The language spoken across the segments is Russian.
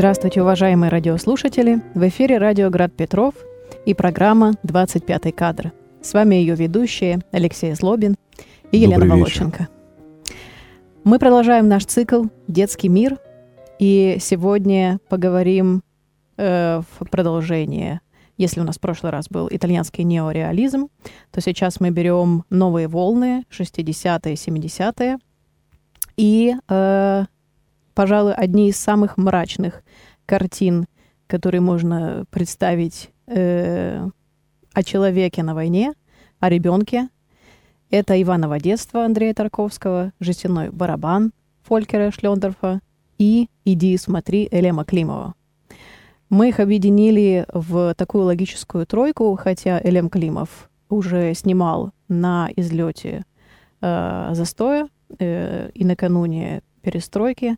Здравствуйте, уважаемые радиослушатели! В эфире радио «Град Петров» и программа «25 кадр». С вами ее ведущие Алексей Злобин и Елена Добрый Волоченко. Мы продолжаем наш цикл «Детский мир», и сегодня поговорим э, в продолжение. Если у нас в прошлый раз был итальянский неореализм, то сейчас мы берем новые волны, 60-е, 70-е, и, э, пожалуй, одни из самых мрачных картин, которые можно представить э, о человеке на войне, о ребенке. Это «Иваново детство» Андрея Тарковского, «Жестяной барабан» Фолькера Шлендорфа и «Иди смотри» Элема Климова. Мы их объединили в такую логическую тройку, хотя Элем Климов уже снимал на излете э, застоя э, и накануне перестройки.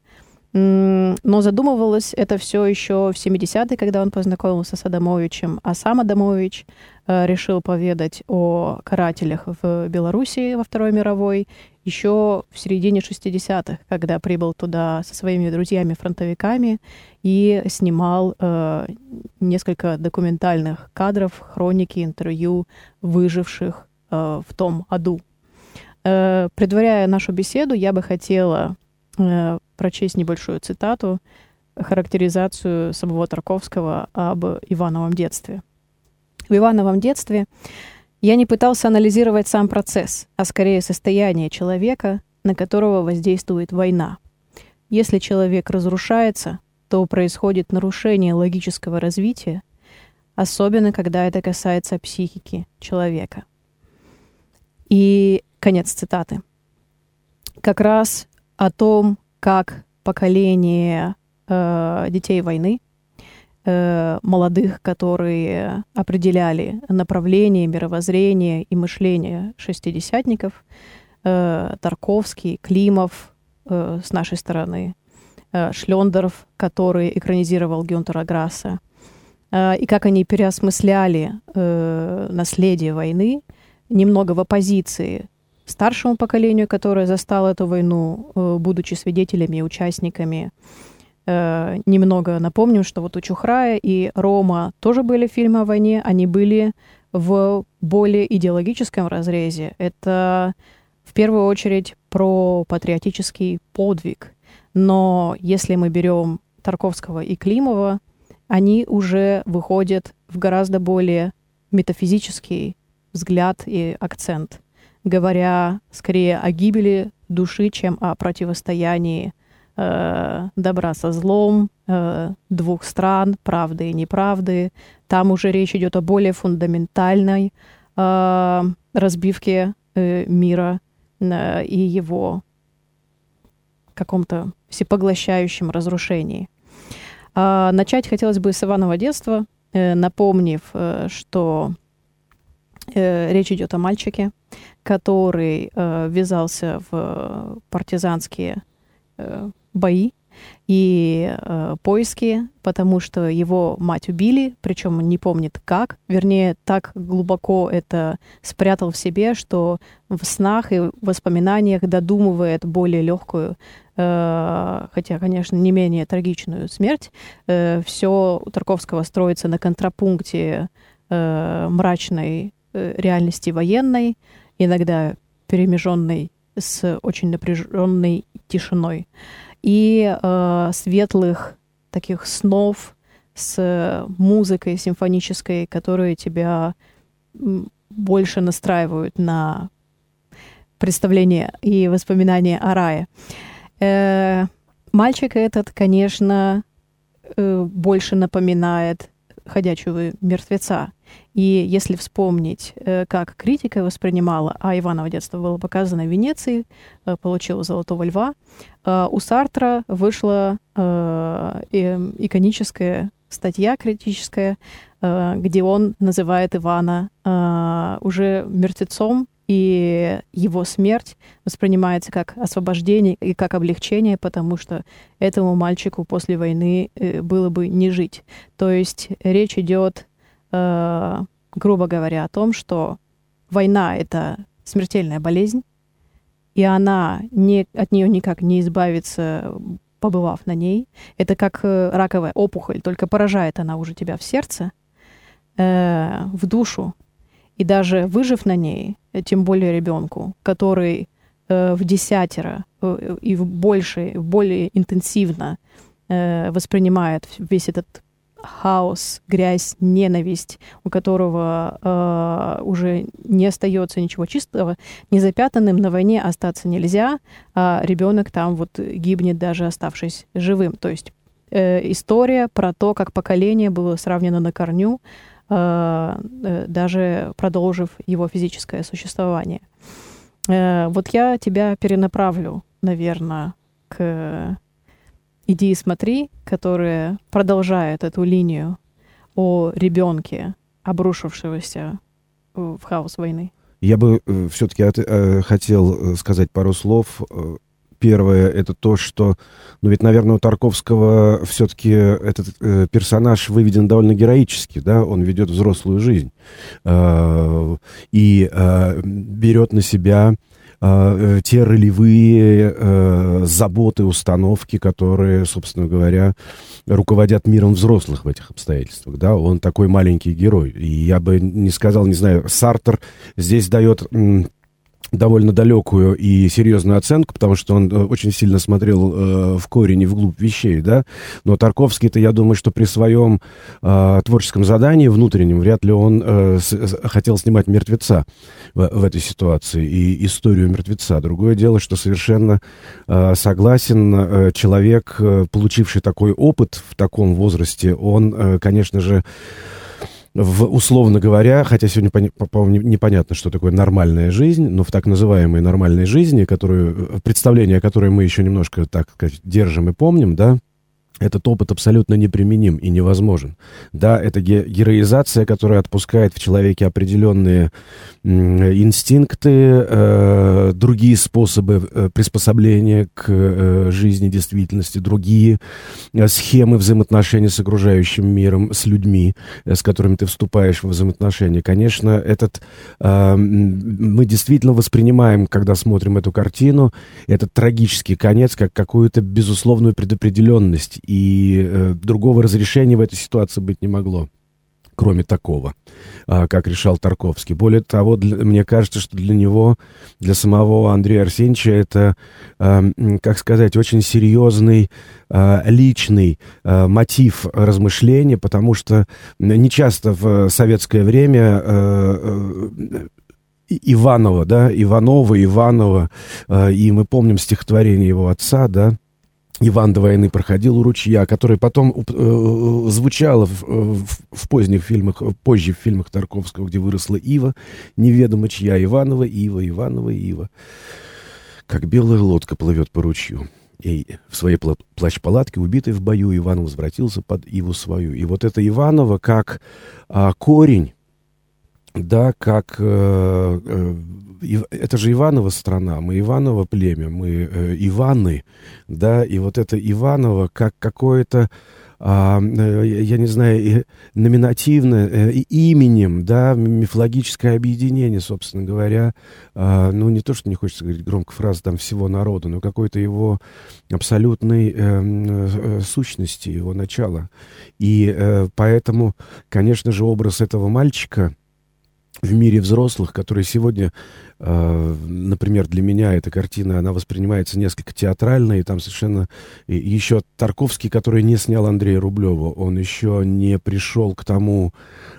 Но задумывалось это все еще в 70-е, когда он познакомился с Адамовичем, а сам Адамович э, решил поведать о карателях в Белоруссии во Второй мировой еще в середине 60-х, когда прибыл туда со своими друзьями-фронтовиками и снимал э, несколько документальных кадров, хроники, интервью выживших э, в том аду. Э, предваряя нашу беседу, я бы хотела э, прочесть небольшую цитату, характеризацию самого Тарковского об Ивановом детстве. В Ивановом детстве я не пытался анализировать сам процесс, а скорее состояние человека, на которого воздействует война. Если человек разрушается, то происходит нарушение логического развития, особенно когда это касается психики человека. И конец цитаты. Как раз о том, как поколение э, детей войны, э, молодых, которые определяли направление, мировоззрение и мышление шестидесятников, э, Тарковский, Климов э, с нашей стороны, э, Шлендеров, который экранизировал Гюнтера Грасса, э, и как они переосмысляли э, наследие войны, немного в оппозиции старшему поколению, которое застало эту войну, э, будучи свидетелями и участниками. Э, Немного напомним, что вот у Чухрая и Рома тоже были фильмы о войне, они были в более идеологическом разрезе. Это в первую очередь про патриотический подвиг. Но если мы берем Тарковского и Климова, они уже выходят в гораздо более метафизический взгляд и акцент говоря скорее о гибели души, чем о противостоянии э, добра со злом, э, двух стран, правды и неправды. Там уже речь идет о более фундаментальной э, разбивке э, мира э, и его каком-то всепоглощающем разрушении. А, начать хотелось бы с Иванова детства, э, напомнив, э, что э, речь идет о мальчике, который э, ввязался в партизанские э, бои и э, поиски, потому что его мать убили, причем не помнит как, вернее, так глубоко это спрятал в себе, что в снах и воспоминаниях додумывает более легкую, э, хотя, конечно, не менее трагичную смерть. Э, все у Тарковского строится на контрапункте э, мрачной э, реальности военной, иногда перемеженной с очень напряженной тишиной, и э, светлых таких снов с музыкой симфонической, которые тебя больше настраивают на представление и воспоминания о рае. Э, мальчик этот, конечно, э, больше напоминает ходячего мертвеца. И если вспомнить, э, как критика воспринимала, а Иваново детство было показано в Венеции, э, получила «Золотого льва», э, у Сартра вышла иконическая статья критическая, где он называет Ивана уже мертвецом, и его смерть воспринимается как освобождение и как облегчение, потому что этому мальчику после войны было бы не жить. То есть речь идет э, грубо говоря, о том, что война — это смертельная болезнь, и она не, от нее никак не избавиться побывав на ней. Это как э, раковая опухоль, только поражает она уже тебя в сердце, э, в душу. И даже выжив на ней, э, тем более ребенку, который э, в десятеро э, и в больше, более интенсивно э, воспринимает весь этот хаос, грязь, ненависть, у которого э, уже не остается ничего чистого, незапятанным на войне остаться нельзя, а ребенок там вот гибнет даже оставшись живым. То есть э, история про то, как поколение было сравнено на корню, э, э, даже продолжив его физическое существование. Э, вот я тебя перенаправлю, наверное, к «Иди и смотри», которая продолжает эту линию о ребенке, обрушившегося в хаос войны. Я бы э, все-таки э, хотел э, сказать пару слов. Э, первое это то, что, ну ведь, наверное, у Тарковского все-таки этот э, персонаж выведен довольно героически, да, он ведет взрослую жизнь э, и э, берет на себя а, э, те ролевые э, заботы, установки, которые, собственно говоря, руководят миром взрослых в этих обстоятельствах. Да? Он такой маленький герой. И я бы не сказал, не знаю, Сартер здесь дает довольно далекую и серьезную оценку, потому что он э, очень сильно смотрел э, в корень и вглубь вещей, да. Но Тарковский-то, я думаю, что при своем э, творческом задании внутреннем вряд ли он э, с, хотел снимать мертвеца в, в этой ситуации и историю мертвеца. Другое дело, что совершенно э, согласен э, человек, э, получивший такой опыт в таком возрасте, он, э, конечно же, в, условно говоря, хотя сегодня, по-моему, непонятно, что такое нормальная жизнь, но в так называемой нормальной жизни, которую, представление, которое мы еще немножко, так сказать, держим и помним, да, этот опыт абсолютно неприменим и невозможен. Да, это героизация, которая отпускает в человеке определенные инстинкты, э, другие способы э, приспособления к э, жизни, действительности, другие э, схемы взаимоотношений с окружающим миром, с людьми, э, с которыми ты вступаешь в взаимоотношения. Конечно, этот э, мы действительно воспринимаем, когда смотрим эту картину, этот трагический конец как какую-то безусловную предопределенность и э, другого разрешения в этой ситуации быть не могло кроме такого, а, как решал Тарковский. Более того, для, мне кажется, что для него, для самого Андрея Арсеньевича это, а, как сказать, очень серьезный а, личный мотив размышления, потому что нечасто в советское время а, Иванова, да, Иванова, Иванова, и мы помним стихотворение его отца, да, Иван до войны проходил у ручья, которое потом э, звучало в, э, в, в поздних фильмах, позже в фильмах Тарковского, где выросла Ива, неведомо чья, Иванова, Ива, Иванова, Ива. Как белая лодка плывет по ручью. И в своей плащ-палатке, убитый в бою, Иван возвратился под Иву свою. И вот это Иванова как а, корень, да, как э, э, это же Иванова страна, мы Иваново племя, мы э, Иваны, да, и вот это Иваново как какое-то, а, э, я не знаю, номинативное, э, именем, да, мифологическое объединение, собственно говоря, а, ну, не то, что не хочется говорить громко фразы там всего народа, но какой-то его абсолютной э, э, сущности, его начала. И э, поэтому, конечно же, образ этого мальчика — в мире взрослых, которые сегодня, э, например, для меня эта картина, она воспринимается несколько театрально, и там совершенно и еще Тарковский, который не снял Андрея Рублева, он еще не пришел к тому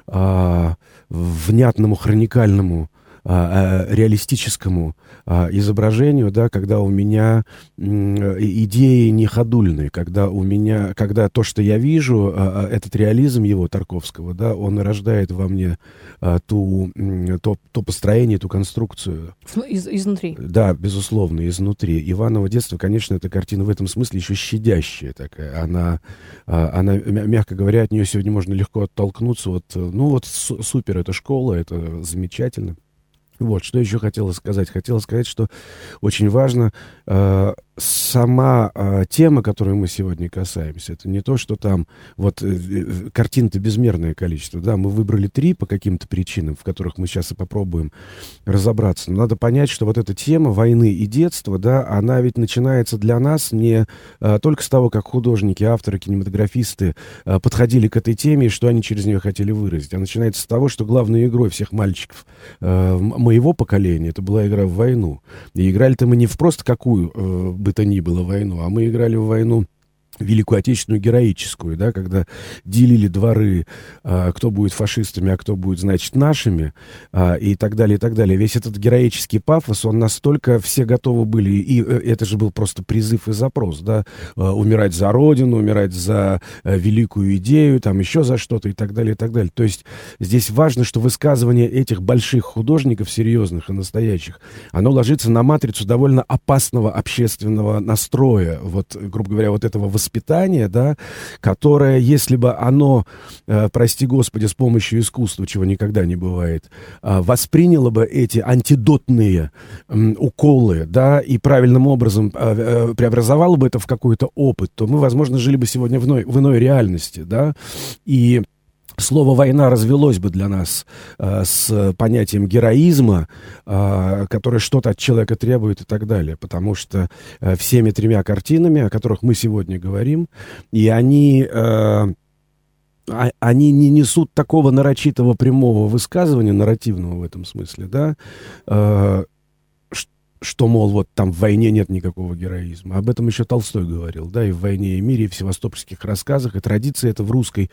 э, внятному хроникальному а, а, реалистическому а, изображению, да, когда у меня идеи не ходульные, когда у меня, когда то, что я вижу, этот реализм его, Тарковского, да, он рождает во мне ту, то, то построение, ту конструкцию. Из, изнутри. Да, безусловно, изнутри. Иваново детство, конечно, эта картина в этом смысле еще щадящая такая. Она, она, мягко говоря, от нее сегодня можно легко оттолкнуться. Вот, ну вот супер, это школа, это замечательно. Вот, что еще хотела сказать? Хотела сказать, что очень важно э, сама э, тема, которую мы сегодня касаемся, это не то, что там вот э, э картин-то безмерное количество, да, мы выбрали три по каким-то причинам, в которых мы сейчас и попробуем разобраться. Но надо понять, что вот эта тема войны и детства, да, она ведь начинается для нас не э, только с того, как художники, авторы, кинематографисты э, подходили к этой теме и что они через нее хотели выразить, а начинается с того, что главной игрой всех мальчиков э, моего поколения это была игра в войну. И играли-то мы не в просто какую э, бы то ни было войну, а мы играли в войну Великую Отечественную героическую, да, когда делили дворы, а, кто будет фашистами, а кто будет, значит, нашими, а, и так далее, и так далее. Весь этот героический пафос, он настолько все готовы были, и э, это же был просто призыв и запрос, да, а, умирать за Родину, умирать за а, великую идею, там еще за что-то и так далее, и так далее. То есть здесь важно, что высказывание этих больших художников, серьезных и настоящих, оно ложится на матрицу довольно опасного общественного настроя, вот, грубо говоря, вот этого воспитание, да, которое, если бы оно, э, прости господи, с помощью искусства, чего никогда не бывает, э, восприняло бы эти антидотные э, уколы, да, и правильным образом э, э, преобразовало бы это в какой-то опыт, то мы, возможно, жили бы сегодня в иной, в иной реальности, да, и Слово «война» развелось бы для нас э, с понятием героизма, э, которое что-то от человека требует и так далее, потому что э, всеми тремя картинами, о которых мы сегодня говорим, и они... Э, а, они не несут такого нарочитого прямого высказывания, нарративного в этом смысле, да, э, что, мол, вот там в войне нет никакого героизма. Об этом еще Толстой говорил, да, и в «Войне и мире», и в севастопольских рассказах, и традиция это в русской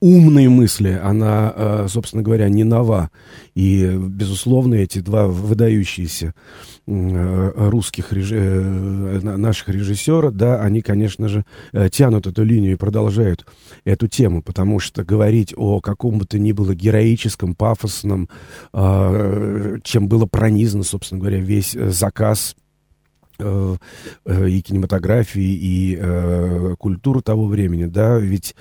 умные мысли, она, э, собственно говоря, не нова. И, безусловно, эти два выдающиеся э, русских э, наших режиссера, да, они, конечно же, тянут эту линию и продолжают эту тему, потому что говорить о каком бы то ни было героическом, пафосном, чем было пронизано, собственно говоря, весь заказ и кинематографии, и культуры того времени, да, ведь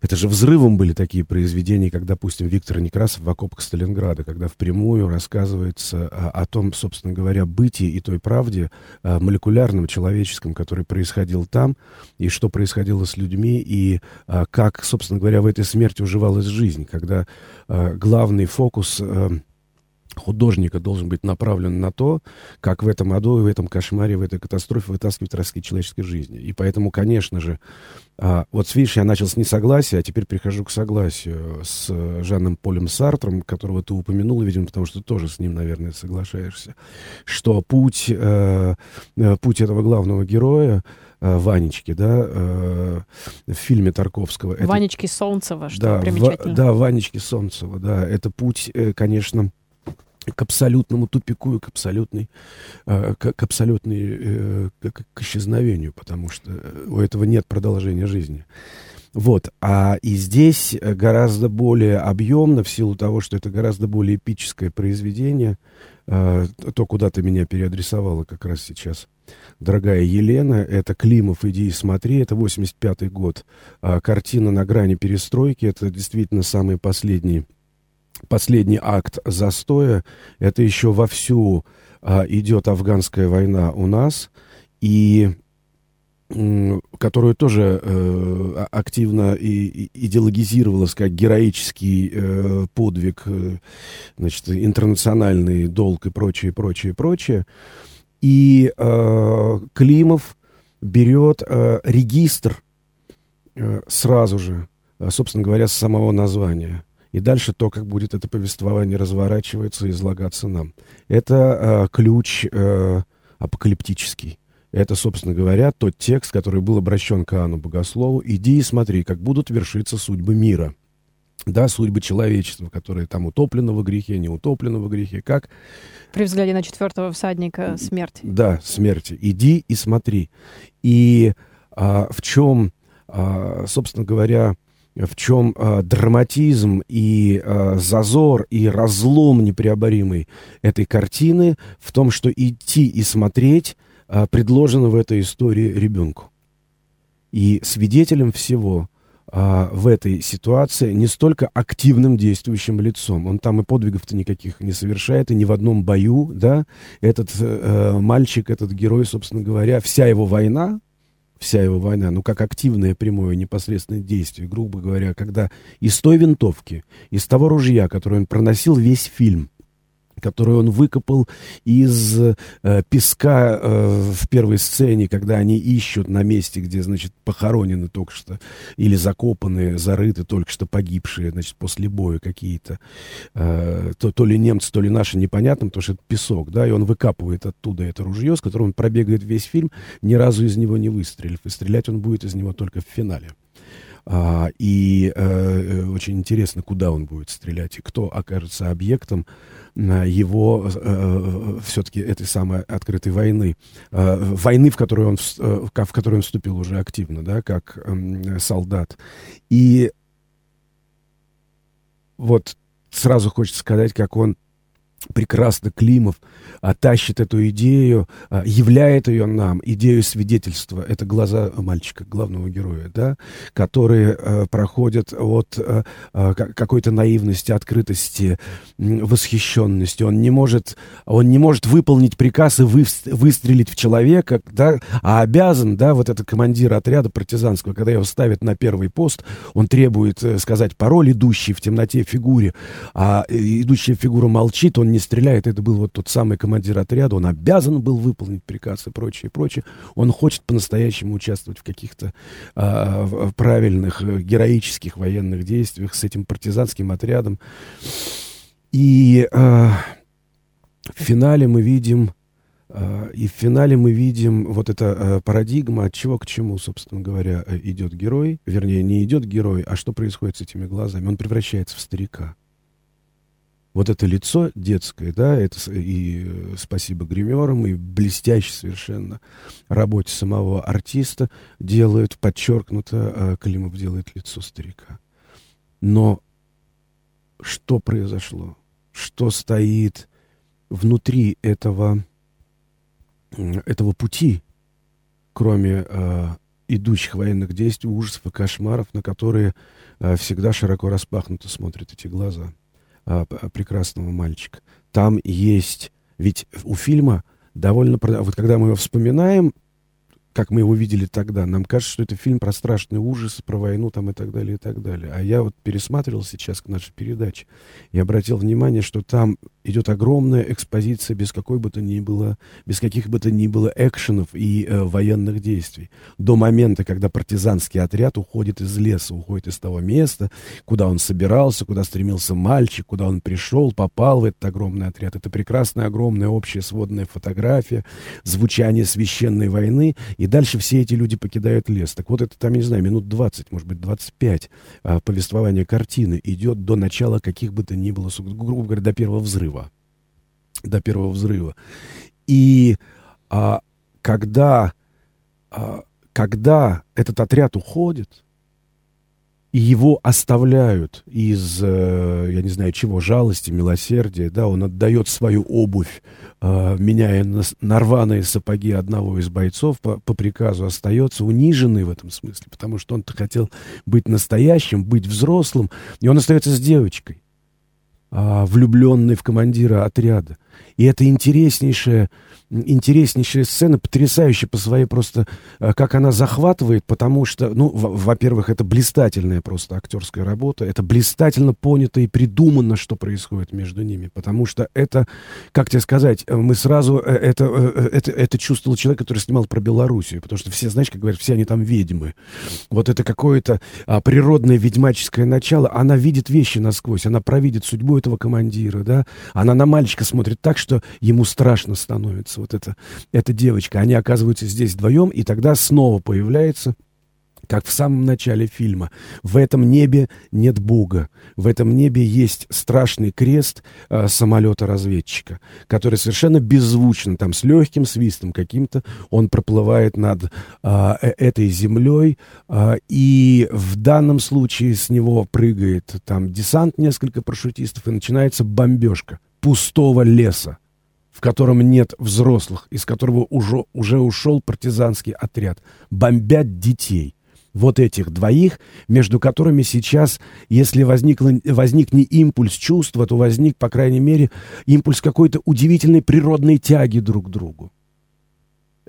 это же взрывом были такие произведения, как, допустим, Виктор Некрасов в окопах Сталинграда, когда впрямую рассказывается о, о том, собственно говоря, бытии и той правде молекулярном, человеческом, который происходил там, и что происходило с людьми, и а, как, собственно говоря, в этой смерти уживалась жизнь, когда а, главный фокус а, художника должен быть направлен на то, как в этом аду, в этом кошмаре, в этой катастрофе вытаскивать ростки человеческой жизни. И поэтому, конечно же, а, вот видишь, я начал с несогласия, а теперь прихожу к согласию с Жаном Полем Сартром, которого ты упомянул, видимо, потому что ты тоже с ним, наверное, соглашаешься, что путь, э, э путь этого главного героя, э, Ванечки, да, э, в фильме Тарковского. Ванечки это, Солнцева, что да, примечательно. В, да, Ванечки Солнцева, да, это путь, э, конечно, к абсолютному тупику и к абсолютной, э, к, абсолютной, э, к, к исчезновению, потому что у этого нет продолжения жизни. Вот, а и здесь гораздо более объемно, в силу того, что это гораздо более эпическое произведение, э, то, куда ты меня переадресовала как раз сейчас, дорогая Елена, это Климов «Иди и смотри», это 85-й год, картина «На грани перестройки», это действительно самый последний последний акт застоя, это еще вовсю а, идет афганская война у нас, и которую тоже э, активно и, и идеологизировалась как героический э, подвиг, э, значит, интернациональный долг и прочее, прочее, прочее. И э, Климов берет э, регистр э, сразу же, э, собственно говоря, с самого названия – и дальше то, как будет это повествование разворачиваться и излагаться нам. Это э, ключ э, апокалиптический. Это, собственно говоря, тот текст, который был обращен к Иоанну Богослову. «Иди и смотри, как будут вершиться судьбы мира». Да, судьбы человечества, которое там утоплено во грехе, не утоплено во грехе. Как? При взгляде на четвертого всадника смерти. Да, смерти. Иди и смотри. И а, в чем, а, собственно говоря, в чем э, драматизм и э, зазор и разлом непреоборимый этой картины, в том, что идти и смотреть э, предложено в этой истории ребенку. И свидетелем всего а, в этой ситуации не столько активным действующим лицом. Он там и подвигов-то никаких не совершает, и ни в одном бою, да, этот э, мальчик, этот герой, собственно говоря, вся его война, вся его война, ну, как активное прямое непосредственное действие, грубо говоря, когда из той винтовки, из того ружья, которое он проносил весь фильм, которую он выкопал из э, песка э, в первой сцене, когда они ищут на месте, где, значит, похоронены только что, или закопаны, зарыты только что погибшие, значит, после боя какие-то, э, то, то ли немцы, то ли наши, непонятно, потому что это песок, да, и он выкапывает оттуда это ружье, с которым он пробегает весь фильм, ни разу из него не выстрелив, и стрелять он будет из него только в финале. А, и э, очень интересно, куда он будет стрелять и кто окажется объектом его э, все-таки этой самой открытой войны, э, войны, в которую он, э, в которую он вступил уже активно, да, как э, солдат. И вот сразу хочется сказать, как он прекрасно Климов а, тащит эту идею, а, являет ее нам, идею свидетельства. Это глаза мальчика, главного героя, да, которые а, проходят от а, а, какой-то наивности, открытости, восхищенности. Он не может, он не может выполнить приказ и вы, выстрелить в человека, да, а обязан, да, вот этот командир отряда партизанского, когда его ставят на первый пост, он требует э, сказать пароль, идущий в темноте фигуре, а идущая фигура молчит, он не стреляет. Это был вот тот самый командир отряда. Он обязан был выполнить приказ и прочее, прочее. Он хочет по-настоящему участвовать в каких-то а, правильных, э, героических военных действиях с этим партизанским отрядом. И а, в финале мы видим... А, и в финале мы видим вот эта а, парадигма, от чего к чему, собственно говоря, э, идет герой. Вернее, не идет герой, а что происходит с этими глазами. Он превращается в старика вот это лицо детское, да, это и э, спасибо гримерам, и блестяще совершенно работе самого артиста делают, подчеркнуто, а Климов делает лицо старика. Но что произошло? Что стоит внутри этого, этого пути, кроме э, идущих военных действий, ужасов и кошмаров, на которые э, всегда широко распахнуто смотрят эти глаза? А, прекрасного мальчика. Там есть... Ведь у фильма довольно... Вот когда мы его вспоминаем, как мы его видели тогда, нам кажется, что это фильм про страшный ужас, про войну там и так далее, и так далее. А я вот пересматривал сейчас к нашей передаче и обратил внимание, что там идет огромная экспозиция без какой бы то ни было, без каких бы то ни было экшенов и э, военных действий. До момента, когда партизанский отряд уходит из леса, уходит из того места, куда он собирался, куда стремился мальчик, куда он пришел, попал в этот огромный отряд. Это прекрасная, огромная общая сводная фотография, звучание священной войны, и дальше все эти люди покидают лес. Так вот, это там, не знаю, минут 20, может быть, 25 а, повествования картины идет до начала каких бы то ни было, грубо говоря, до первого взрыва. До первого взрыва. И а, когда, а, когда этот отряд уходит, и его оставляют из, э, я не знаю чего, жалости, милосердия, да, он отдает свою обувь, э, меняя на, на рваные сапоги одного из бойцов, по, по приказу остается униженный в этом смысле, потому что он-то хотел быть настоящим, быть взрослым, и он остается с девочкой а, влюбленный в командира отряда. И это интереснейшая интереснейшая сцена, потрясающая по своей просто, э, как она захватывает, потому что, ну, во-первых, это блистательная просто актерская работа, это блистательно понято и придумано, что происходит между ними, потому что это, как тебе сказать, э, мы сразу, э, это, это, это чувствовал человек, который снимал про Белоруссию, потому что все, знаешь, как говорят, все они там ведьмы. Вот это какое-то а, природное ведьмаческое начало, она видит вещи насквозь, она провидит судьбу этого командира, да, она на мальчика смотрит так, что ему страшно становится вот эта, эта девочка. Они оказываются здесь вдвоем, и тогда снова появляется как в самом начале фильма. В этом небе нет Бога. В этом небе есть страшный крест э, самолета-разведчика, который совершенно беззвучно, там с легким свистом каким-то, он проплывает над а, э, этой землей, э, и в данном случае с него прыгает там десант, несколько парашютистов, и начинается бомбежка пустого леса в котором нет взрослых, из которого уже, уже ушел партизанский отряд. Бомбят детей. вот этих двоих, между которыми сейчас, если возникло, возник не импульс чувства, то возник, по крайней мере, импульс какой-то удивительной природной тяги друг к другу.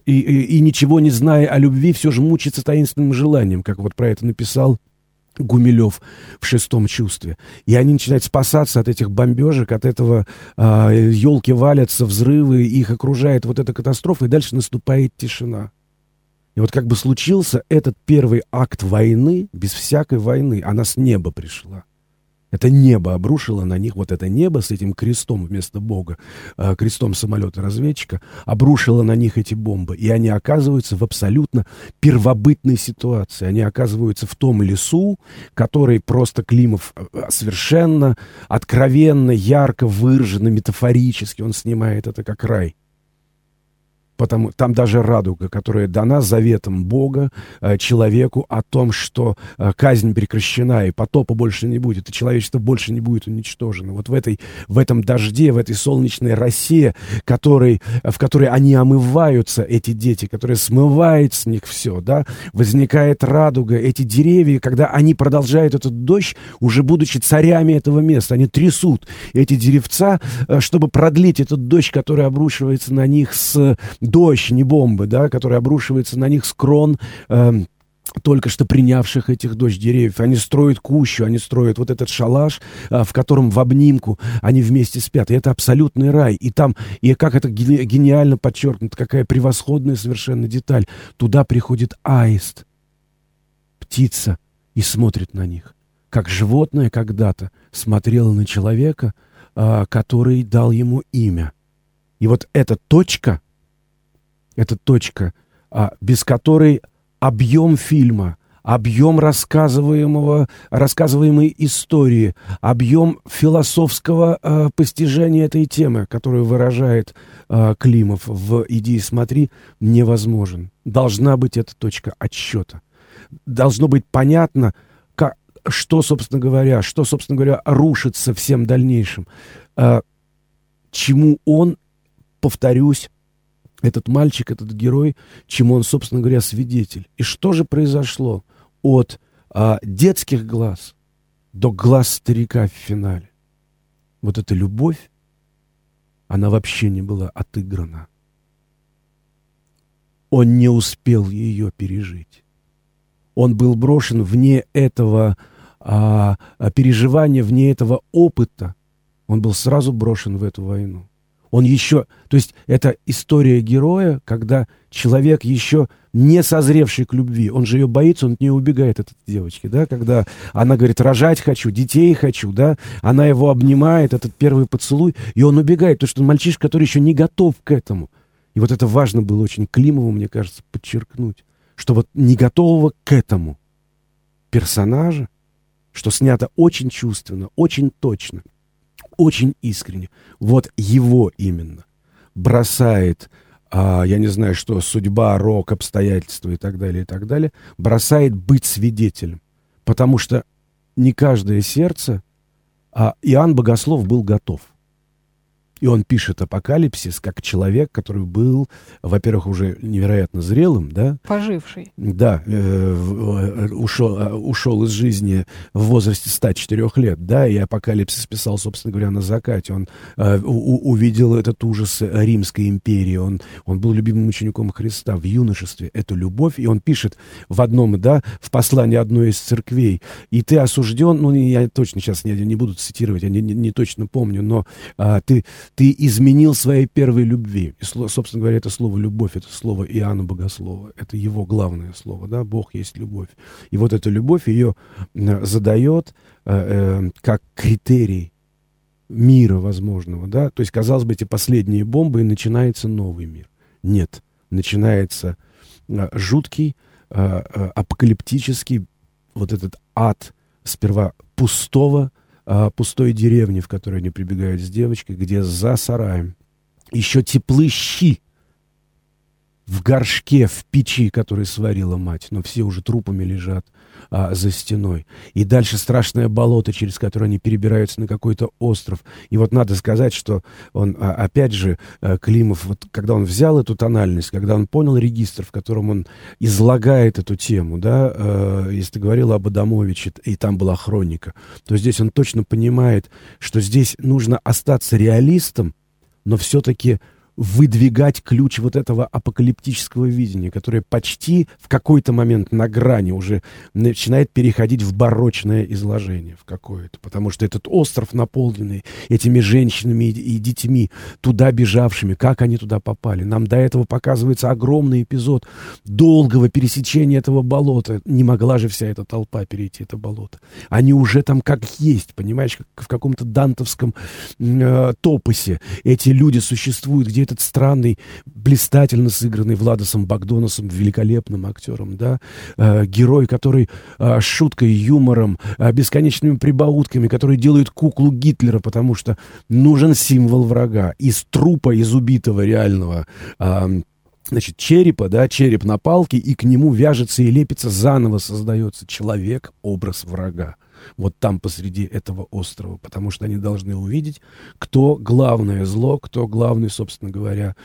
И, и, и ничего не зная о любви, все же мучится таинственным желанием, как вот про это написал Гумилев в шестом чувстве. И они начинают спасаться от этих бомбежек, от этого э, елки валятся, взрывы, их окружает вот эта катастрофа, и дальше наступает тишина. И вот как бы случился этот первый акт войны без всякой войны. Она с неба пришла. Это небо обрушило на них, вот это небо с этим крестом вместо Бога, э, крестом самолета-разведчика, обрушило на них эти бомбы. И они оказываются в абсолютно первобытной ситуации. Они оказываются в том лесу, который просто Климов э, совершенно откровенно, ярко выраженно, метафорически, он снимает это как рай. Потому, там даже радуга, которая дана заветом Бога э, человеку о том, что э, казнь прекращена, и потопа больше не будет, и человечество больше не будет уничтожено. Вот в, этой, в этом дожде, в этой солнечной росе, который, в которой они омываются, эти дети, которые смывает с них все, да, возникает радуга. Эти деревья, когда они продолжают этот дождь, уже будучи царями этого места, они трясут эти деревца, э, чтобы продлить этот дождь, который обрушивается на них с дождь, не бомбы, да, который обрушивается на них с крон, э, только что принявших этих дождь деревьев. Они строят кущу, они строят вот этот шалаш, а, в котором в обнимку они вместе спят. И это абсолютный рай. И там, и как это гениально подчеркнуто, какая превосходная совершенно деталь. Туда приходит аист, птица, и смотрит на них. Как животное когда-то смотрело на человека, а, который дал ему имя. И вот эта точка — это точка, а, без которой объем фильма, объем рассказываемого, рассказываемой истории, объем философского э, постижения этой темы, которую выражает э, Климов в «Иди и смотри», невозможен. Должна быть эта точка отсчета. Должно быть понятно, как, что, собственно говоря, что, собственно говоря, рушится всем дальнейшим. Э, чему он, повторюсь, этот мальчик, этот герой, чему он, собственно говоря, свидетель. И что же произошло от а, детских глаз до глаз старика в финале? Вот эта любовь, она вообще не была отыграна. Он не успел ее пережить. Он был брошен вне этого а, переживания, вне этого опыта. Он был сразу брошен в эту войну. Он еще... То есть это история героя, когда человек еще не созревший к любви, он же ее боится, он от нее убегает от этой девочки, да, когда она говорит, рожать хочу, детей хочу, да, она его обнимает, этот первый поцелуй, и он убегает, потому что он мальчишка, который еще не готов к этому. И вот это важно было очень Климову, мне кажется, подчеркнуть, что вот не готового к этому персонажа, что снято очень чувственно, очень точно, очень искренне. Вот его именно бросает, а, я не знаю, что судьба, рок, обстоятельства и так далее, и так далее, бросает быть свидетелем. Потому что не каждое сердце, а Иоанн Богослов был готов. И он пишет «Апокалипсис» как человек, который был, во-первых, уже невероятно зрелым, да? Поживший. Да, э, э, ушел, э, ушел из жизни в возрасте 104 лет, да, и «Апокалипсис» писал, собственно говоря, на закате. Он э, у, увидел этот ужас Римской империи, он, он был любимым учеником Христа в юношестве, эту любовь, и он пишет в одном, да, в послании одной из церквей, «И ты осужден», ну, я точно сейчас не, не буду цитировать, я не, не, не точно помню, но а, ты ты изменил своей первой любви. И, собственно говоря, это слово «любовь», это слово Иоанна Богослова. Это его главное слово, да, Бог есть любовь. И вот эта любовь ее задает э, э, как критерий мира возможного, да. То есть, казалось бы, эти последние бомбы, и начинается новый мир. Нет, начинается э, жуткий, э, э, апокалиптический вот этот ад сперва пустого, а, пустой деревни, в которой они прибегают с девочкой, где за сараем еще теплы щи в горшке, в печи, который сварила мать, но все уже трупами лежат а, за стеной. И дальше страшное болото, через которое они перебираются на какой-то остров. И вот надо сказать, что он, а, опять же, а, Климов, вот когда он взял эту тональность, когда он понял регистр, в котором он излагает эту тему, да, а, если ты говорил об Адамовиче, и там была хроника, то здесь он точно понимает, что здесь нужно остаться реалистом, но все-таки выдвигать ключ вот этого апокалиптического видения, которое почти в какой-то момент на грани уже начинает переходить в барочное изложение в какое-то. Потому что этот остров, наполненный этими женщинами и, детьми, туда бежавшими, как они туда попали. Нам до этого показывается огромный эпизод долгого пересечения этого болота. Не могла же вся эта толпа перейти это болото. Они уже там как есть, понимаешь, как в каком-то дантовском э, топосе. Эти люди существуют, где этот странный, блистательно сыгранный Владосом Богдоносом, великолепным актером, да, э, герой, который э, шуткой, юмором, э, бесконечными прибаутками, который делает куклу Гитлера, потому что нужен символ врага. Из трупа, из убитого реального э, значит, черепа, да, череп на палке, и к нему вяжется и лепится, заново создается человек, образ врага вот там посреди этого острова, потому что они должны увидеть, кто главное зло, кто главный, собственно говоря,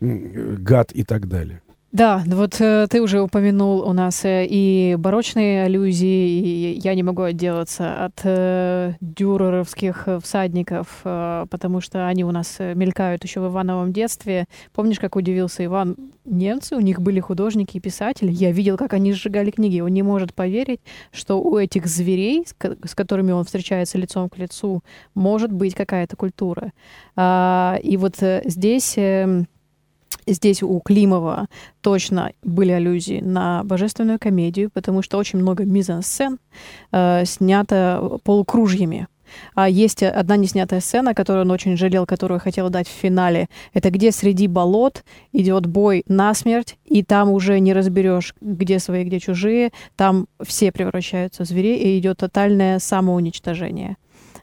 гад и так далее. Да, вот э, ты уже упомянул у нас э, и барочные аллюзии, и я не могу отделаться от э, дюреровских всадников, потому что они у нас мелькают еще в Ивановом детстве. Помнишь, как удивился Иван? Немцы, у них были художники и писатели. Я видел, как они сжигали книги. Он не может поверить, что у этих зверей, с, которыми он встречается лицом к лицу, может быть какая-то культура. А, и вот здесь... Э, Здесь у Климова точно были аллюзии на божественную комедию, потому что очень много мизансцен э, снято полукружьями. А есть одна неснятая сцена, которую он очень жалел, которую хотел дать в финале. Это где среди болот идет бой насмерть, и там уже не разберешь, где свои, где чужие. Там все превращаются в зверей, и идет тотальное самоуничтожение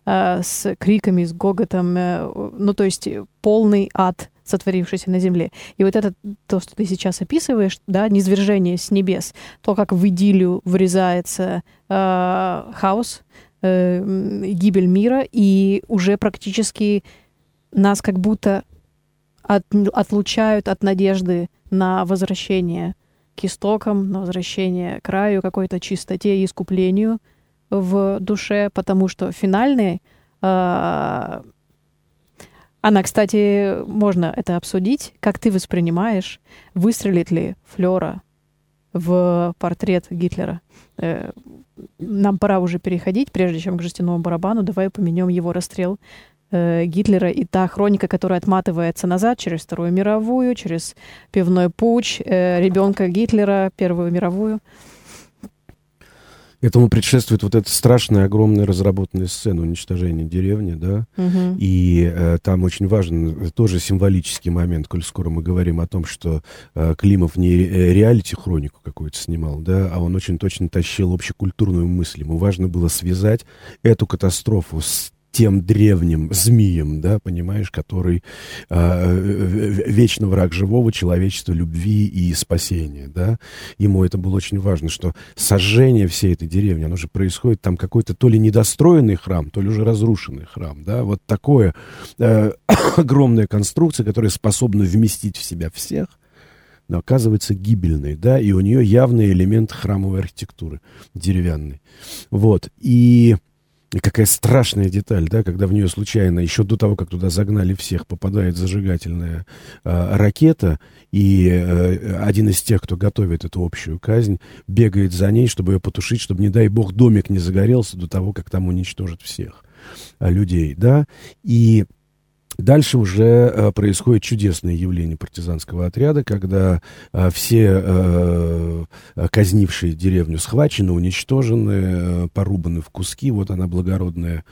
э, с криками, с гоготом. Э, ну, то есть полный ад сотворившийся на земле. И вот это, то, что ты сейчас описываешь, да, низвержение с небес, то, как в идиллию врезается э, хаос, э, гибель мира, и уже практически нас как будто от, отлучают от надежды на возвращение к истокам, на возвращение к краю, какой-то чистоте и искуплению в душе, потому что финальный э, она, кстати, можно это обсудить. Как ты воспринимаешь, выстрелит ли Флера в портрет Гитлера? Э, нам пора уже переходить, прежде чем к жестяному барабану. Давай упомянем его расстрел э, Гитлера и та хроника, которая отматывается назад через Вторую мировую, через пивной путь э, ребенка Гитлера, Первую мировую. Этому предшествует вот эта страшная, огромная разработанная сцена уничтожения деревни, да, угу. и э, там очень важен э, тоже символический момент, коль скоро мы говорим о том, что э, Климов не э, реалити-хронику какую-то снимал, да, а он очень точно тащил общекультурную мысль. Ему важно было связать эту катастрофу с тем древним змеем, да, понимаешь, который э, вечный враг живого человечества, любви и спасения, да. Ему это было очень важно, что сожжение всей этой деревни, оно же происходит там какой-то то ли недостроенный храм, то ли уже разрушенный храм, да. Вот такое э, огромная конструкция, которая способна вместить в себя всех, но оказывается гибельной, да, и у нее явный элемент храмовой архитектуры, деревянной. Вот, и и какая страшная деталь, да, когда в нее случайно, еще до того, как туда загнали всех, попадает зажигательная э, ракета, и э, один из тех, кто готовит эту общую казнь, бегает за ней, чтобы ее потушить, чтобы, не дай бог, домик не загорелся до того, как там уничтожат всех э, людей, да, и Дальше уже э, происходит чудесное явление партизанского отряда, когда э, все э, казнившие деревню схвачены, уничтожены, порубаны в куски. Вот она благородная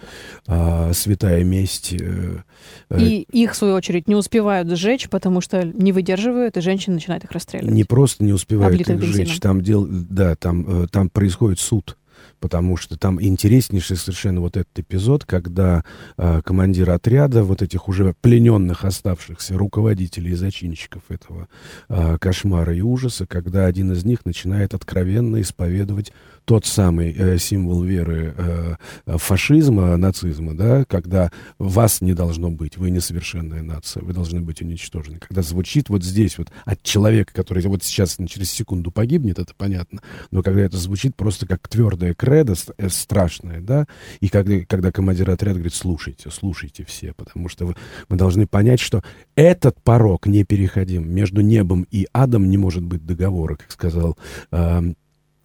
святая месть. И их, в свою очередь, не успевают сжечь, потому что не выдерживают, и женщины начинают их расстреливать. Не просто не успевают их сжечь, там, дел, да, там, там происходит суд потому что там интереснейший совершенно вот этот эпизод, когда э, командир отряда, вот этих уже плененных оставшихся руководителей и зачинщиков этого э, кошмара и ужаса, когда один из них начинает откровенно исповедовать тот самый э, символ веры э, фашизма, нацизма, да, когда вас не должно быть, вы несовершенная нация, вы должны быть уничтожены. Когда звучит вот здесь вот от человека, который вот сейчас через секунду погибнет, это понятно, но когда это звучит просто как твердое кредо э, страшное, да, и когда, когда командир отряда говорит, слушайте, слушайте все, потому что вы, мы должны понять, что этот порог непереходим. Между небом и адом не может быть договора, как сказал э, Э,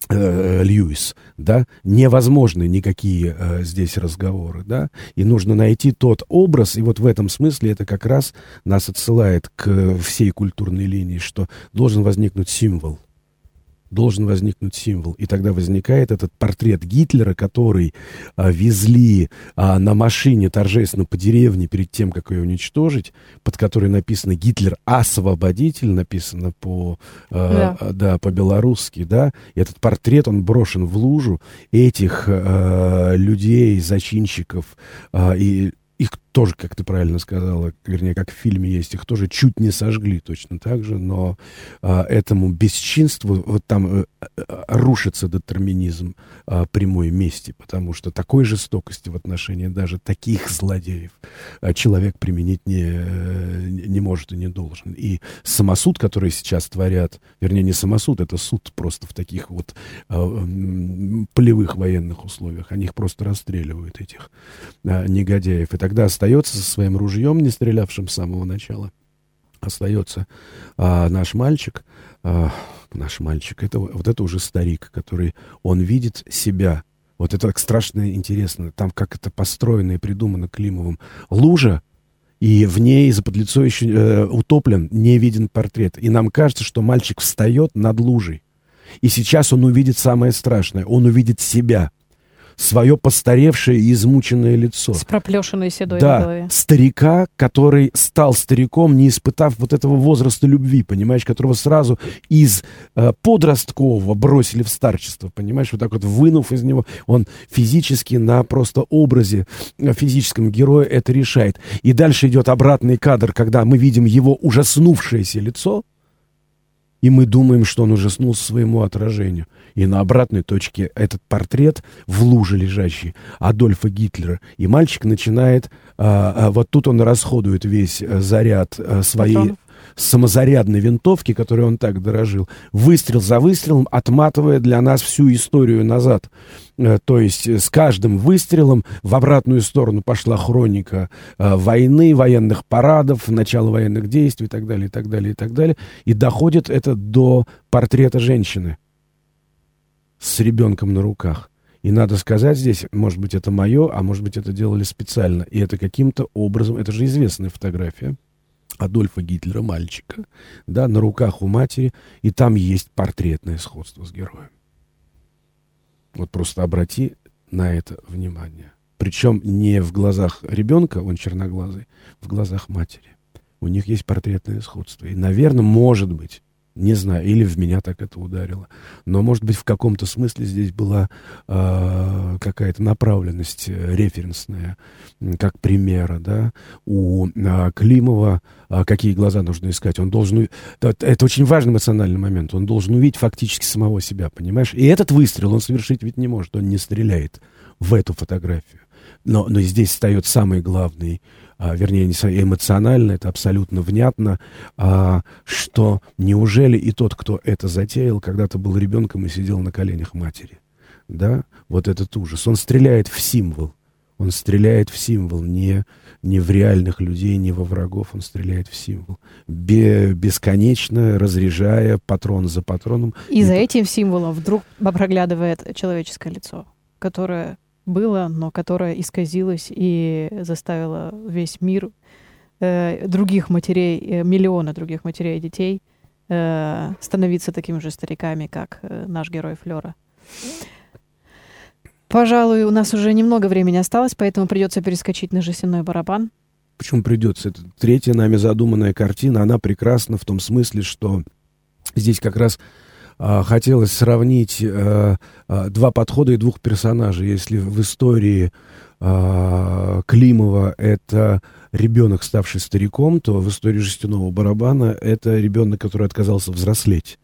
Льюис, да, невозможны никакие э, здесь разговоры, да, и нужно найти тот образ, и вот в этом смысле это как раз нас отсылает к всей культурной линии, что должен возникнуть символ, должен возникнуть символ. И тогда возникает этот портрет Гитлера, который а, везли а, на машине торжественно по деревне перед тем, как ее уничтожить, под которой написано «Гитлер освободитель», написано по, а, да. да, по-белорусски, да. И этот портрет, он брошен в лужу этих а, людей, зачинщиков а, и их тоже, как ты правильно сказала, вернее, как в фильме есть, их тоже чуть не сожгли точно так же, но а, этому бесчинству вот там а, рушится детерминизм а, прямой мести, потому что такой жестокости в отношении даже таких злодеев а, человек применить не, не может и не должен. И самосуд, который сейчас творят, вернее, не самосуд, это суд просто в таких вот а, полевых военных условиях, они их просто расстреливают, этих а, негодяев. И тогда остается со своим ружьем, не стрелявшим с самого начала. Остается а, наш мальчик, а, наш мальчик, это, вот это уже старик, который, он видит себя. Вот это так страшно интересно, там как это построено и придумано Климовым. Лужа, и в ней из-под лицо еще э, утоплен, не виден портрет. И нам кажется, что мальчик встает над лужей. И сейчас он увидит самое страшное. Он увидит себя свое постаревшее и измученное лицо. С проплешиной седой да, на голове. старика, который стал стариком, не испытав вот этого возраста любви, понимаешь, которого сразу из э, подросткового бросили в старчество, понимаешь, вот так вот вынув из него, он физически на просто образе э, физическом героя это решает. И дальше идет обратный кадр, когда мы видим его ужаснувшееся лицо, и мы думаем, что он ужаснулся своему отражению. И на обратной точке этот портрет в луже лежащий Адольфа Гитлера. И мальчик начинает, а, а, вот тут он расходует весь а, заряд а, своей... Патронов самозарядной винтовки, которой он так дорожил, выстрел за выстрелом, отматывая для нас всю историю назад. Э, то есть с каждым выстрелом в обратную сторону пошла хроника э, войны, военных парадов, начала военных действий и так далее, и так далее, и так далее. И доходит это до портрета женщины с ребенком на руках. И надо сказать здесь, может быть, это мое, а может быть, это делали специально. И это каким-то образом, это же известная фотография, Адольфа Гитлера, мальчика, да, на руках у матери, и там есть портретное сходство с героем. Вот просто обрати на это внимание. Причем не в глазах ребенка, он черноглазый, в глазах матери. У них есть портретное сходство. И, наверное, может быть, не знаю, или в меня так это ударило. Но, может быть, в каком-то смысле здесь была э, какая-то направленность э, референсная, как примера, да. У э, Климова э, какие глаза нужно искать? Он должен... Это, это очень важный эмоциональный момент. Он должен увидеть фактически самого себя, понимаешь? И этот выстрел он совершить ведь не может. Он не стреляет в эту фотографию. Но, но здесь встает самый главный а, вернее, не эмоционально, это абсолютно внятно, а, что неужели и тот, кто это затеял, когда-то был ребенком и сидел на коленях матери. Да, вот этот ужас. Он стреляет в символ. Он стреляет в символ, не, не в реальных людей, не во врагов, он стреляет в символ. Бе, бесконечно разряжая патрон за патроном. И, и за этим символом вдруг проглядывает человеческое лицо, которое было, но которое исказилось и заставило весь мир э, других матерей, э, миллионы других матерей и детей э, становиться такими же стариками, как э, наш герой Флера. Пожалуй, у нас уже немного времени осталось, поэтому придется перескочить на жестяной барабан. Почему придется? Это третья нами задуманная картина. Она прекрасна в том смысле, что здесь как раз хотелось сравнить а, а, два подхода и двух персонажей. Если в истории а, Климова это ребенок, ставший стариком, то в истории жестяного барабана это ребенок, который отказался взрослеть.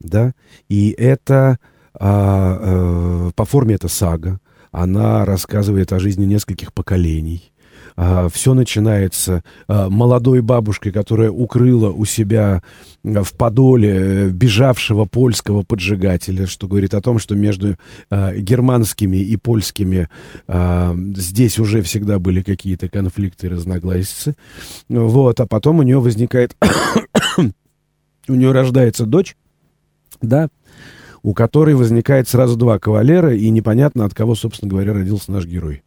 Да? И это а, а, по форме это сага. Она рассказывает о жизни нескольких поколений. А, все начинается а, молодой бабушкой, которая укрыла у себя а, в Подоле э, бежавшего польского поджигателя, что говорит о том, что между германскими и польскими здесь уже всегда были какие-то конфликты и разногласия. Вот, а потом у нее возникает... у нее рождается дочь, да, у которой возникает сразу два кавалера, и непонятно, от кого, собственно говоря, родился наш герой.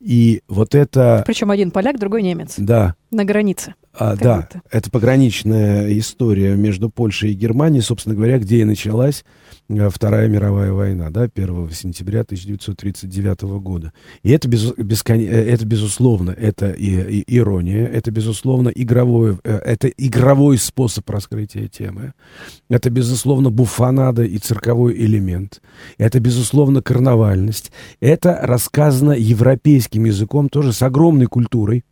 И вот это... Причем один поляк, другой немец. Да. На границе. А, да, это пограничная история между Польшей и Германией, собственно говоря, где и началась Вторая мировая война, да, 1 сентября 1939 года. И это, без, бескон... Э, это безусловно, это и, и ирония, это, безусловно, игровой, э, это игровой способ раскрытия темы. Это, безусловно, буфанада и цирковой элемент. Это, безусловно, карнавальность. Это рассказано европейским языком, тоже с огромной культурой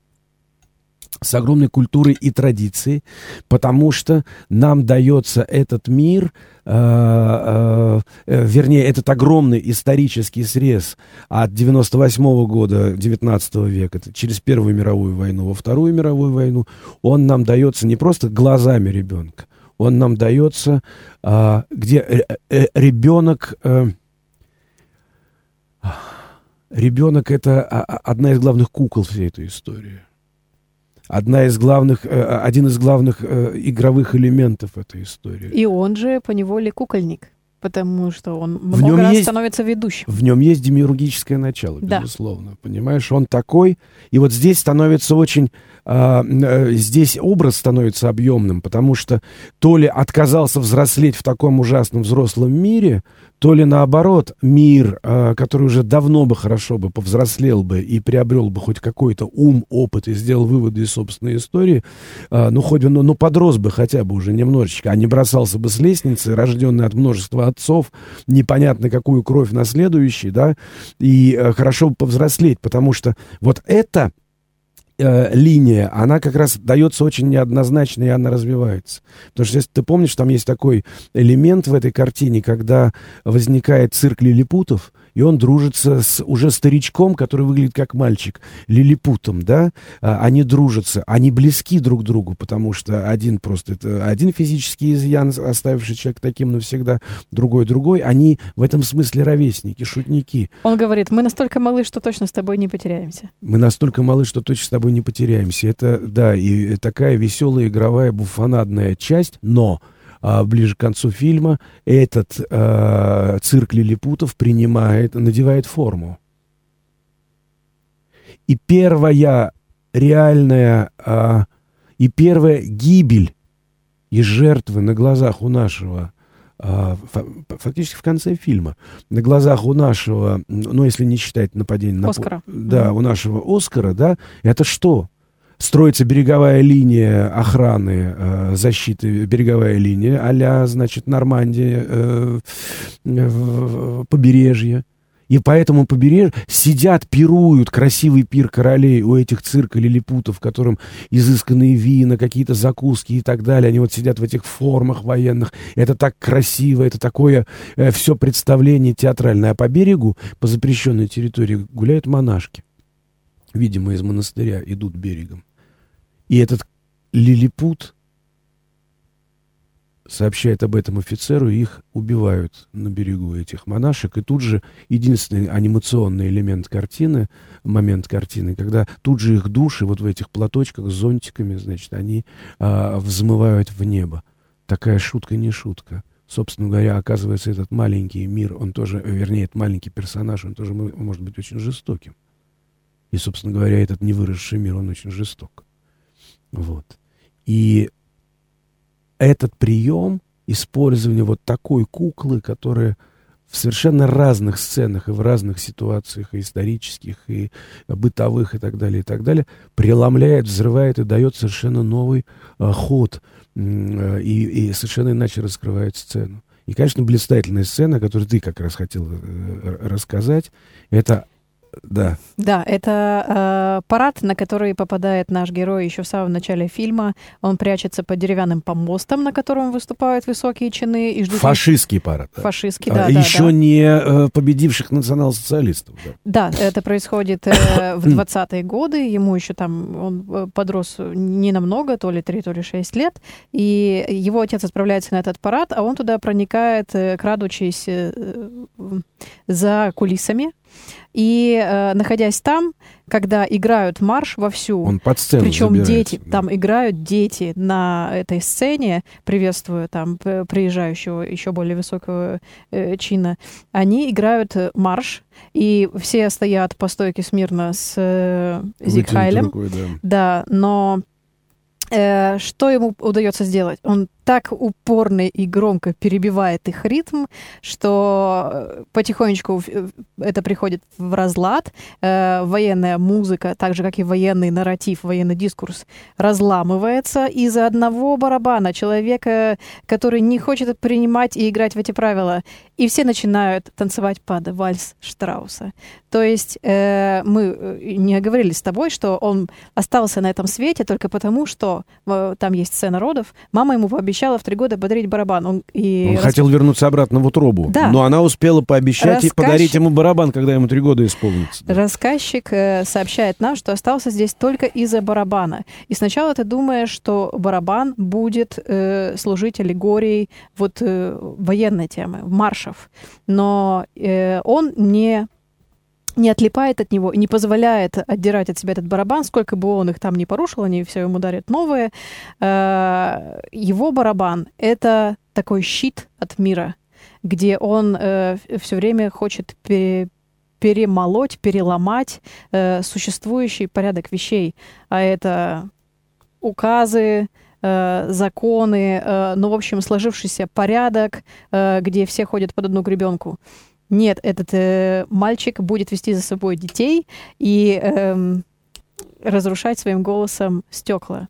с огромной культурой и традицией, потому что нам дается этот мир, э, э, э, вернее, этот огромный исторический срез от 98 -го года 19 века через Первую мировую войну во Вторую мировую войну, он нам дается не просто глазами ребенка, он нам дается, э, где э, э, ребенок... Э, ребенок это одна из главных кукол всей этой истории одна из главных, э, один из главных э, игровых элементов этой истории. И он же по неволе кукольник. Потому что он в много раз есть, становится ведущим. В нем есть демиургическое начало, да. безусловно. Понимаешь, он такой. И вот здесь становится очень... Э, э, здесь образ становится объемным, потому что то ли отказался взрослеть в таком ужасном взрослом мире, то ли наоборот, мир, э, который уже давно бы хорошо бы повзрослел бы и приобрел бы хоть какой-то ум, опыт и сделал выводы из собственной истории, э, ну, хоть бы, ну, ну, подрос бы хотя бы уже немножечко, а не бросался бы с лестницы, рожденный от множества отцов, непонятно какую кровь наследующий, да, и э, хорошо бы повзрослеть, потому что вот это э, линия, она как раз дается очень неоднозначно, и она развивается. Потому что, если ты помнишь, там есть такой элемент в этой картине, когда возникает цирк лилипутов, и он дружится с уже старичком, который выглядит как мальчик, лилипутом, да, а, они дружатся, они близки друг к другу, потому что один просто, это один физический изъян, оставивший человек таким навсегда, другой другой, они в этом смысле ровесники, шутники. Он говорит, мы настолько малы, что точно с тобой не потеряемся. Мы настолько малы, что точно с тобой не потеряемся. Это, да, и такая веселая игровая буфонадная часть, но а, ближе к концу фильма этот а, цирк лилипутов принимает, надевает форму. И первая реальная, а, и первая гибель и жертвы на глазах у нашего а, фактически в конце фильма, на глазах у нашего, ну, если не считать нападение на... Оскара. Да, у нашего Оскара, да, это что? Строится береговая линия охраны, э, защиты, береговая линия, а значит, Нормандия, э, э, побережье. И по этому побережью сидят, пируют красивый пир королей у этих цирка лилипутов, в котором изысканные вина, какие-то закуски и так далее. Они вот сидят в этих формах военных. Это так красиво, это такое э, все представление театральное. А по берегу, по запрещенной территории, гуляют монашки. Видимо, из монастыря идут берегом. И этот лилипут сообщает об этом офицеру, и их убивают на берегу этих монашек. И тут же единственный анимационный элемент картины, момент картины, когда тут же их души вот в этих платочках с зонтиками, значит, они а, взмывают в небо. Такая шутка не шутка. Собственно говоря, оказывается, этот маленький мир, он тоже, вернее, этот маленький персонаж, он тоже может быть очень жестоким. И, собственно говоря, этот невыросший мир, он очень жесток. Вот. И этот прием использования вот такой куклы, которая в совершенно разных сценах и в разных ситуациях, и исторических, и бытовых, и так далее, и так далее, преломляет, взрывает и дает совершенно новый а, ход и, и совершенно иначе раскрывает сцену. И, конечно, блистательная сцена, которую ты как раз хотел э, рассказать, это да. Да, это э, парад, на который попадает наш герой еще в самом начале фильма. Он прячется под деревянным помостом, на котором выступают высокие чины и ждут... Фашистский парад. Да. Фашистский, да, а, да. Еще да. не э, победивших национал-социалистов. Да. да, это происходит э, в 20-е годы. Ему еще там, он э, подрос не намного, то ли 3, то ли 6 лет. И его отец отправляется на этот парад, а он туда проникает, э, крадучись э, за кулисами и э, находясь там, когда играют марш вовсю, он под сцену причем дети, да. там играют дети на этой сцене, приветствуя там приезжающего еще более высокого э, чина, они играют марш, и все стоят по стойке смирно с э, Зигхайлем. да. да, но э, что ему удается сделать? Он так упорно и громко перебивает их ритм, что э, потихонечку э, это приходит в разлад. Э, военная музыка, так же как и военный нарратив, военный дискурс, разламывается из-за одного барабана человека, который не хочет принимать и играть в эти правила. И все начинают танцевать под вальс Штрауса. То есть э, мы э, не говорили с тобой, что он остался на этом свете только потому, что э, там есть сцена родов. Мама ему пообещала в три года подарить барабан. Он, и он рас... хотел вернуться обратно в утробу, да. но она успела пообещать Рассказчик... и подарить ему барабан, когда ему три года исполнится. Да. Рассказчик э, сообщает нам, что остался здесь только из-за барабана. И сначала ты думаешь, что барабан будет э, служить аллегорией вот э, военной темы, маршев. Но э, он не не отлипает от него и не позволяет отдирать от себя этот барабан, сколько бы он их там не порушил, они все ему дарят новые. Э, его барабан — это такой щит от мира, где он э, все время хочет перемолоть, переломать э, существующий порядок вещей. А это указы, законы, ну, в общем, сложившийся порядок, где все ходят под одну гребенку. Нет, этот э, мальчик будет вести за собой детей и э, разрушать своим голосом стекла.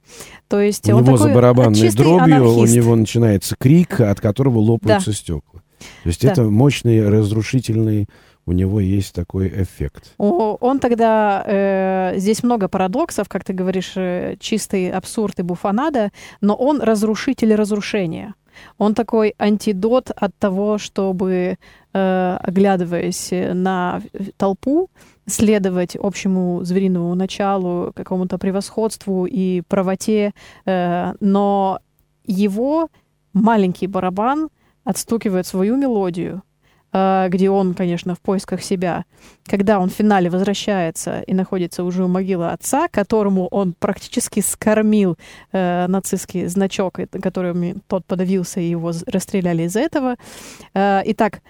То есть у он него такой за барабанной дробью анархист. у него начинается крик, от которого лопаются да. стекла. То есть да. это мощный разрушительный у него есть такой эффект. Он тогда... Э, здесь много парадоксов, как ты говоришь, э, чистый абсурд и буфанада, но он разрушитель разрушения. Он такой антидот от того, чтобы, э, оглядываясь на толпу, следовать общему звериному началу, какому-то превосходству и правоте, э, но его маленький барабан отстукивает свою мелодию, где он, конечно, в поисках себя, когда он в финале возвращается и находится уже у могилы отца, которому он практически скормил э, нацистский значок, которым тот подавился, и его расстреляли из-за этого. Э, итак,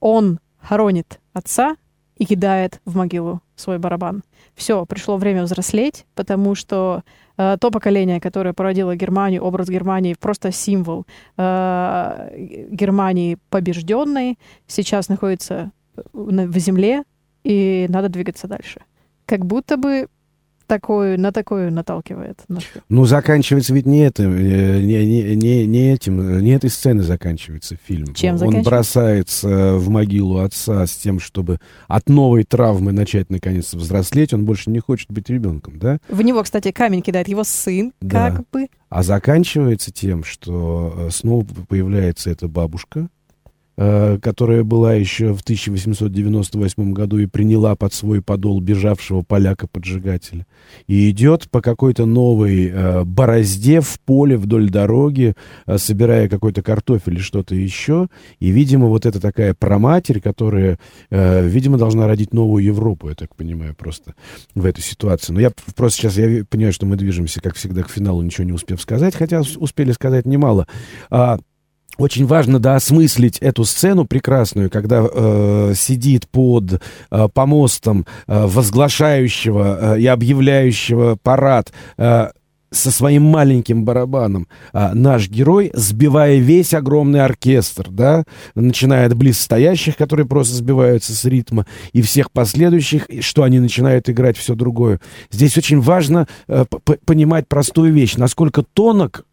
он хоронит отца и кидает в могилу свой барабан. Все, пришло время взрослеть, потому что Э, то поколение, которое породило Германию, образ Германии, просто символ э, Германии побежденной, сейчас находится в земле, и надо двигаться дальше. Как будто бы такую, на такую наталкивает. Ну, заканчивается ведь не это, э, не, не, не, не этим, не этой сцены заканчивается фильм. Чем Он бросается в могилу отца с тем, чтобы от новой травмы начать наконец взрослеть. Он больше не хочет быть ребенком, да? В него, кстати, камень кидает его сын, да. как бы. А заканчивается тем, что э, снова появляется эта бабушка, Э, которая была еще в 1898 году и приняла под свой подол бежавшего поляка-поджигателя. И идет по какой-то новой э, борозде в поле вдоль дороги, э, собирая какой-то картофель или что-то еще. И, видимо, вот это такая проматерь, которая, э, видимо, должна родить новую Европу, я так понимаю, просто в этой ситуации. Но я просто сейчас я понимаю, что мы движемся, как всегда, к финалу, ничего не успев сказать, хотя успели сказать немало. А, очень важно доосмыслить эту сцену прекрасную, когда э, сидит под э, помостом э, возглашающего э, и объявляющего парад э, со своим маленьким барабаном а, наш герой, сбивая весь огромный оркестр, да, начиная от близстоящих, которые просто сбиваются с ритма, и всех последующих, что они начинают играть все другое. Здесь очень важно э, понимать простую вещь, насколько тонок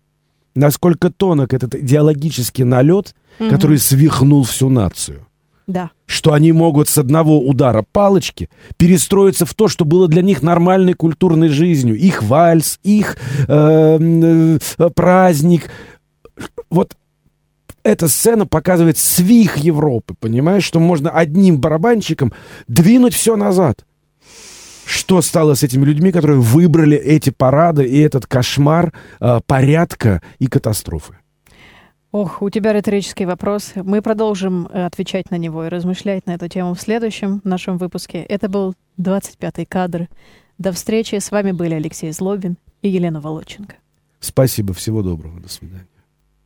насколько тонок этот идеологический налет, Мгм. который свихнул всю нацию. Да. Что они могут с одного удара палочки перестроиться в то, что было для них нормальной культурной жизнью. Их вальс, их э, э, праздник. Вот эта сцена показывает свих Европы, понимаешь, что можно одним барабанщиком двинуть все назад. Что стало с этими людьми, которые выбрали эти парады и этот кошмар э, порядка и катастрофы? Ох, у тебя риторический вопрос. Мы продолжим э, отвечать на него и размышлять на эту тему в следующем нашем выпуске. Это был 25-й кадр. До встречи. С вами были Алексей Злобин и Елена Волоченко. Спасибо, всего доброго, до свидания.